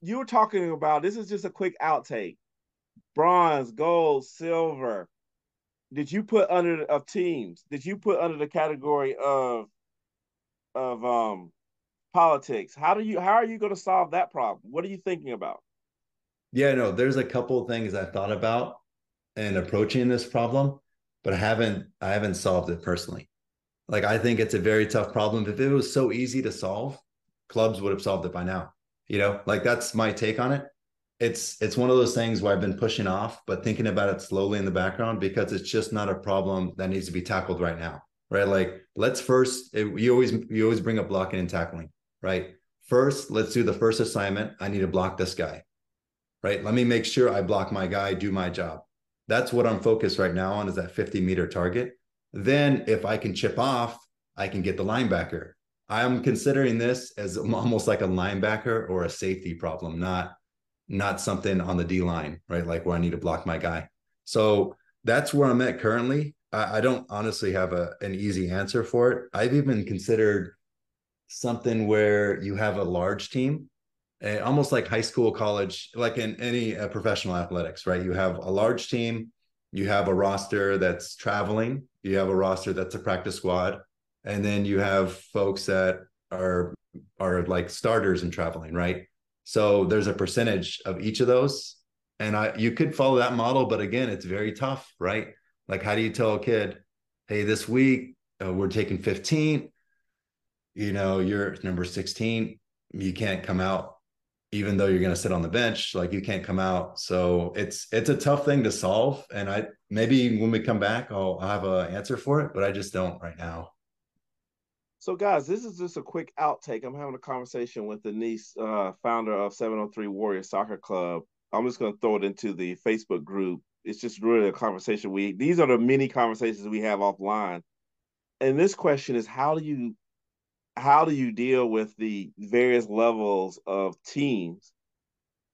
You were talking about this is just a quick outtake. Bronze, gold, silver. Did you put under of teams? Did you put under the category of of um politics? How do you how are you going to solve that problem? What are you thinking about? Yeah, no, there's a couple of things I thought about and approaching this problem, but I haven't I haven't solved it personally. Like I think it's a very tough problem. If it was so easy to solve, clubs would have solved it by now. You know, like that's my take on it. It's it's one of those things where I've been pushing off, but thinking about it slowly in the background because it's just not a problem that needs to be tackled right now. Right. Like let's first it, you always you always bring up blocking and tackling, right? First, let's do the first assignment. I need to block this guy. Right. Let me make sure I block my guy, do my job. That's what I'm focused right now on is that 50 meter target. Then if I can chip off, I can get the linebacker. I'm considering this as almost like a linebacker or a safety problem, not not something on the D line, right? Like where I need to block my guy. So that's where I'm at currently. I, I don't honestly have a an easy answer for it. I've even considered something where you have a large team, eh, almost like high school, college, like in any uh, professional athletics, right? You have a large team, you have a roster that's traveling, you have a roster that's a practice squad, and then you have folks that are are like starters and traveling, right? So there's a percentage of each of those, and I you could follow that model, but again, it's very tough, right? Like, how do you tell a kid, hey, this week uh, we're taking 15, you know, you're number 16, you can't come out even though you're going to sit on the bench like you can't come out so it's it's a tough thing to solve and i maybe when we come back i'll, I'll have an answer for it but i just don't right now so, guys, this is just a quick outtake. I'm having a conversation with Denise, uh, founder of 703 Warrior Soccer Club. I'm just going to throw it into the Facebook group. It's just really a conversation. We these are the many conversations we have offline. And this question is how do you how do you deal with the various levels of teams?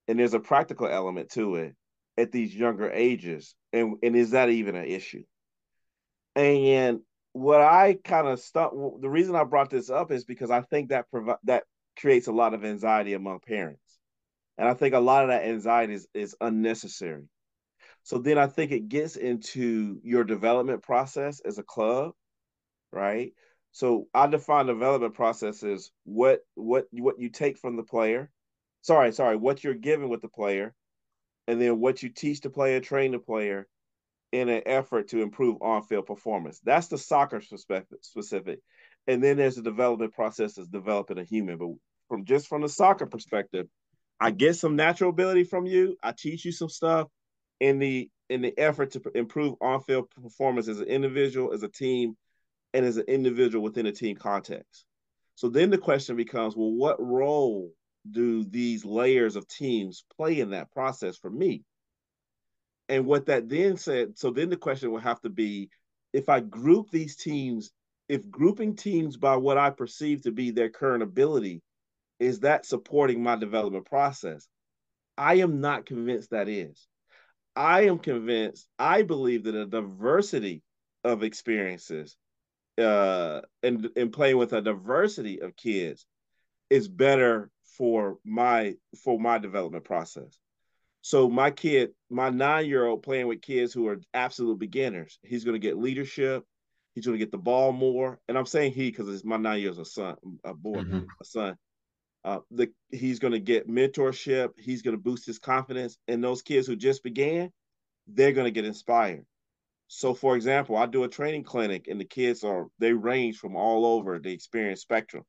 And there's a practical element to it at these younger ages. And and is that even an issue? And what I kind of stuck. The reason I brought this up is because I think that provi- that creates a lot of anxiety among parents, and I think a lot of that anxiety is, is unnecessary. So then I think it gets into your development process as a club, right? So I define development process as what what what you take from the player. Sorry, sorry, what you're giving with the player, and then what you teach the player, train the player, in an effort to improve on-field performance. That's the soccer perspective specific. And then there's the development process of developing a human. But from just from the soccer perspective, I get some natural ability from you. I teach you some stuff in the in the effort to improve on-field performance as an individual, as a team, and as an individual within a team context. So then the question becomes, well, what role do these layers of teams play in that process for me? And what that then said, so then the question will have to be if I group these teams, if grouping teams by what I perceive to be their current ability, is that supporting my development process? I am not convinced that is. I am convinced, I believe that a diversity of experiences uh, and, and playing with a diversity of kids is better for my for my development process. So my kid, my nine-year-old playing with kids who are absolute beginners, he's going to get leadership. He's going to get the ball more. And I'm saying he because it's my nine years a son, a boy, mm-hmm. a son. Uh, the he's going to get mentorship. He's going to boost his confidence. And those kids who just began, they're going to get inspired. So, for example, I do a training clinic, and the kids are they range from all over the experience spectrum.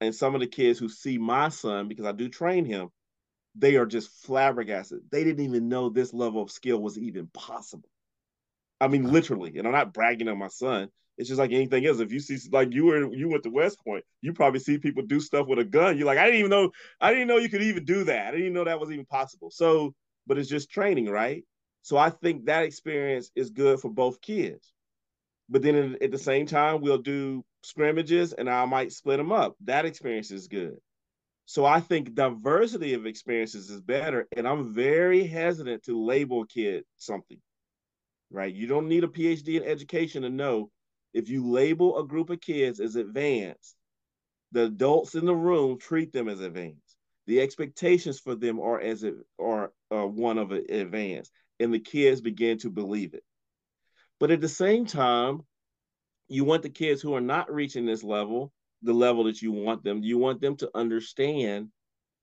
And some of the kids who see my son, because I do train him, they are just flabbergasted. They didn't even know this level of skill was even possible. I mean, literally, and I'm not bragging on my son. It's just like anything else. If you see, like you were, you went to West Point, you probably see people do stuff with a gun. You're like, I didn't even know, I didn't know you could even do that. I didn't even know that was even possible. So, but it's just training, right? So I think that experience is good for both kids. But then at the same time, we'll do scrimmages, and I might split them up. That experience is good. So I think diversity of experiences is better. And I'm very hesitant to label a kid something, right? You don't need a PhD in education to know if you label a group of kids as advanced, the adults in the room treat them as advanced. the expectations for them are as it are uh, one of an advance, and the kids begin to believe it. But at the same time, you want the kids who are not reaching this level, the level that you want them. You want them to understand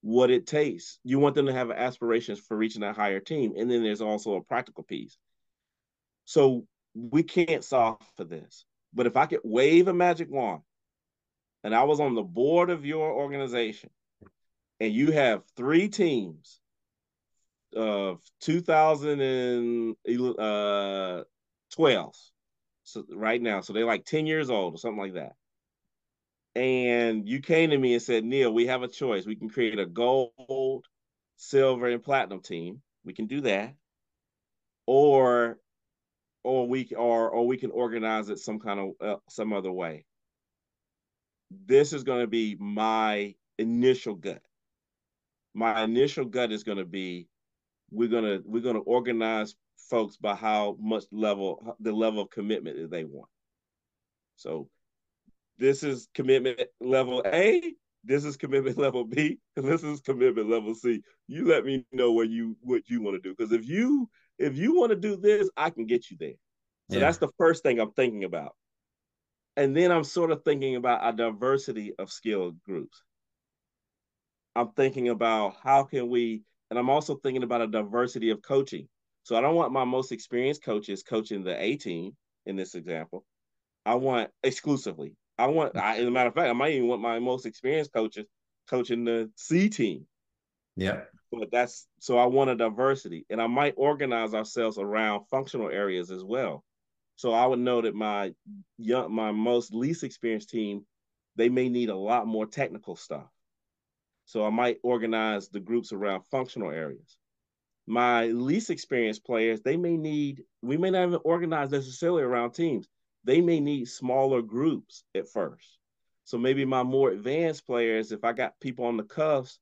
what it takes. You want them to have aspirations for reaching that higher team, and then there's also a practical piece. So we can't solve for this. But if I could wave a magic wand and I was on the board of your organization and you have three teams of 2012 uh, so right now so they're like 10 years old or something like that and you came to me and said neil we have a choice. We can create a gold silver and platinum team. We can do that. Or or we or or we can organize it some kind of uh, some other way. This is going to be my initial gut. My initial gut is going to be we're going to we're going to organize folks by how much level the level of commitment that they want. So this is commitment level a this is commitment level b and this is commitment level c you let me know what you what you want to do because if you if you want to do this i can get you there so yeah. that's the first thing i'm thinking about and then i'm sort of thinking about a diversity of skill groups I'm thinking about how can we, and I'm also thinking about a diversity of coaching. So I don't want my most experienced coaches coaching the A team in this example. I want exclusively. I want, I, as a matter of fact, I might even want my most experienced coaches coaching the C team. Yeah. But that's so I want a diversity, and I might organize ourselves around functional areas as well. So I would know that my young, my most least experienced team, they may need a lot more technical stuff. So I might organize the groups around functional areas. My least experienced players, they may need, we may not even organize necessarily around teams. They may need smaller groups at first. So maybe my more advanced players, if I got people on the cuffs,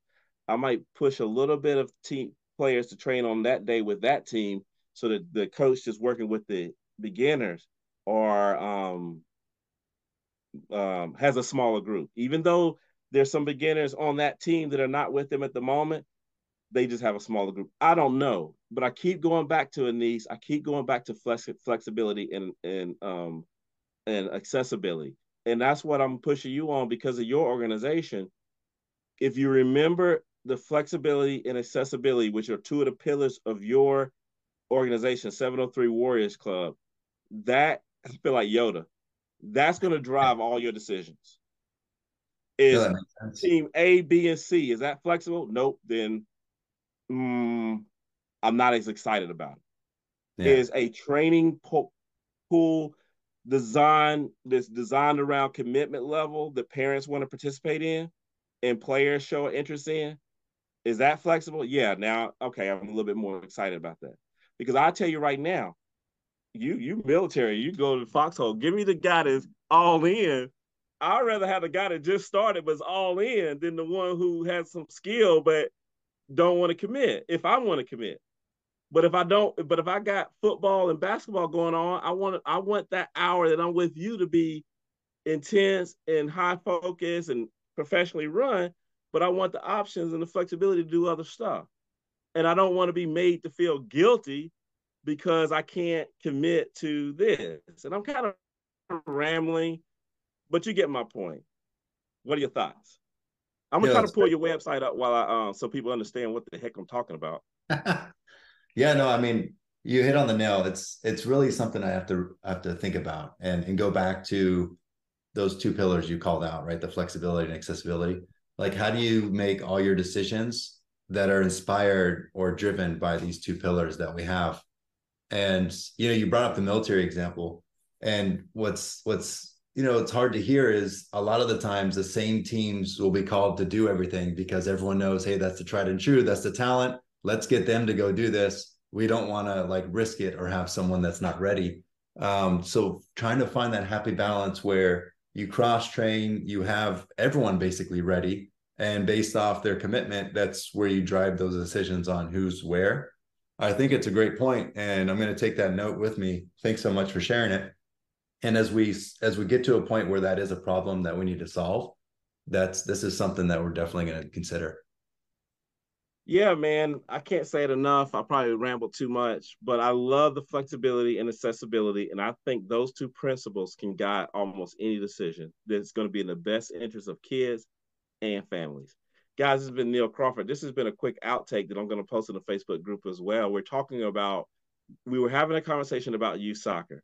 I might push a little bit of team players to train on that day with that team so that the coach just working with the beginners or um, um, has a smaller group. Even though there's some beginners on that team that are not with them at the moment. They just have a smaller group. I don't know, but I keep going back to Anise. I keep going back to flex- flexibility and and um and accessibility, and that's what I'm pushing you on because of your organization. If you remember the flexibility and accessibility, which are two of the pillars of your organization, 703 Warriors Club, that I feel like Yoda. That's going to drive all your decisions. Is team A, B, and C is that flexible? Nope. Then mm, I'm not as excited about it. Yeah. Is a training po- pool design that's designed around commitment level that parents want to participate in and players show interest in? Is that flexible? Yeah. Now, okay, I'm a little bit more excited about that because I tell you right now, you you military, you go to the foxhole. Give me the guy that's all in I'd rather have the guy that just started was all in than the one who has some skill but don't want to commit. If I want to commit, but if I don't, but if I got football and basketball going on, I want I want that hour that I'm with you to be intense and high focus and professionally run. But I want the options and the flexibility to do other stuff, and I don't want to be made to feel guilty because I can't commit to this. And I'm kind of rambling but you get my point. What are your thoughts? I'm gonna yeah, try to pull great. your website up while I um so people understand what the heck I'm talking about. yeah, no, I mean you hit on the nail. It's it's really something I have to I have to think about and and go back to those two pillars you called out, right? The flexibility and accessibility. Like how do you make all your decisions that are inspired or driven by these two pillars that we have? And you know, you brought up the military example. And what's what's you know it's hard to hear is a lot of the times the same teams will be called to do everything because everyone knows hey that's the tried and true that's the talent. Let's get them to go do this. We don't want to like risk it or have someone that's not ready. Um, so trying to find that happy balance where you cross train you have everyone basically ready and based off their commitment that's where you drive those decisions on who's where. I think it's a great point and i'm going to take that note with me. Thanks so much for sharing it and as we as we get to a point where that is a problem that we need to solve that's this is something that we're definitely going to consider Yeah, man, I can't say it enough. I probably rambled too much, but I love the flexibility and accessibility. And I think those two principles can guide almost any decision that's going to be in the best interest of kids and families. Guys, this has been Neil Crawford. This has been a quick outtake that I'm going to post in the Facebook group as well. We're talking about, we were having a conversation about youth soccer.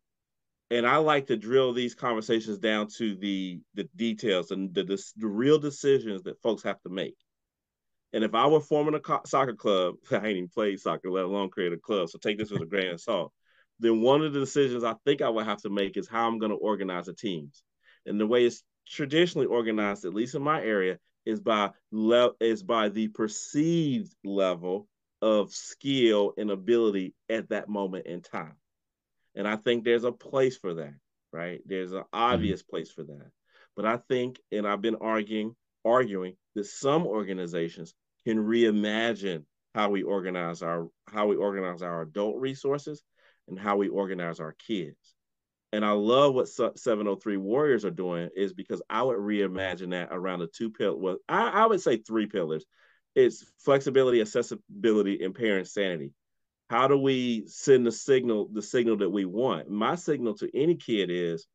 And I like to drill these conversations down to the the details and the, the, the real decisions that folks have to make and if I were forming a co- soccer club, I ain't even played soccer, let alone create a club. So take this with a grain of salt. Then one of the decisions I think I would have to make is how I'm going to organize the teams. And the way it's traditionally organized, at least in my area, is by le- is by the perceived level of skill and ability at that moment in time. And I think there's a place for that, right? There's an mm-hmm. obvious mm-hmm. place for that. But I think, and I've been arguing, arguing that some organizations can reimagine how we organize our how we organize our adult resources and how we organize our kids. And I love what 703 Warriors are doing is because I would reimagine that around the two pillars. Well, I, I would say three pillars. It's flexibility, accessibility, and parent sanity. How do we send the signal, the signal that we want? My signal to any kid is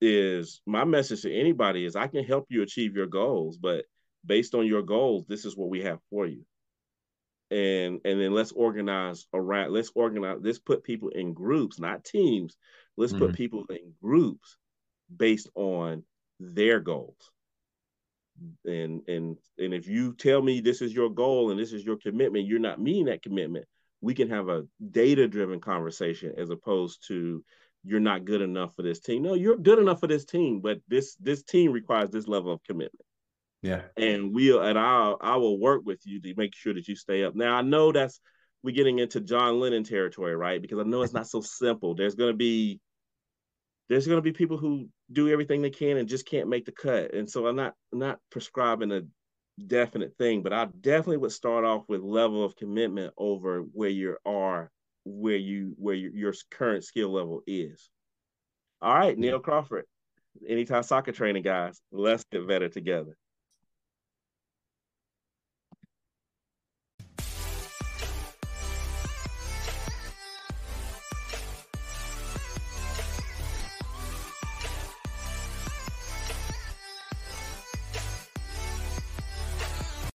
is my message to anybody is I can help you achieve your goals, but based on your goals, this is what we have for you. And and then let's organize around let's organize let's put people in groups, not teams. Let's mm-hmm. put people in groups based on their goals. And and and if you tell me this is your goal and this is your commitment, you're not meeting that commitment. We can have a data driven conversation as opposed to you're not good enough for this team. No, you're good enough for this team, but this this team requires this level of commitment. Yeah. And we'll and I I will work with you to make sure that you stay up. Now I know that's we're getting into John Lennon territory, right? Because I know it's not so simple. There's gonna be there's gonna be people who do everything they can and just can't make the cut. And so I'm not not prescribing a definite thing, but I definitely would start off with level of commitment over where you are, where you where your, your current skill level is. All right, Neil Crawford. Anytime soccer training, guys. Let's get better together.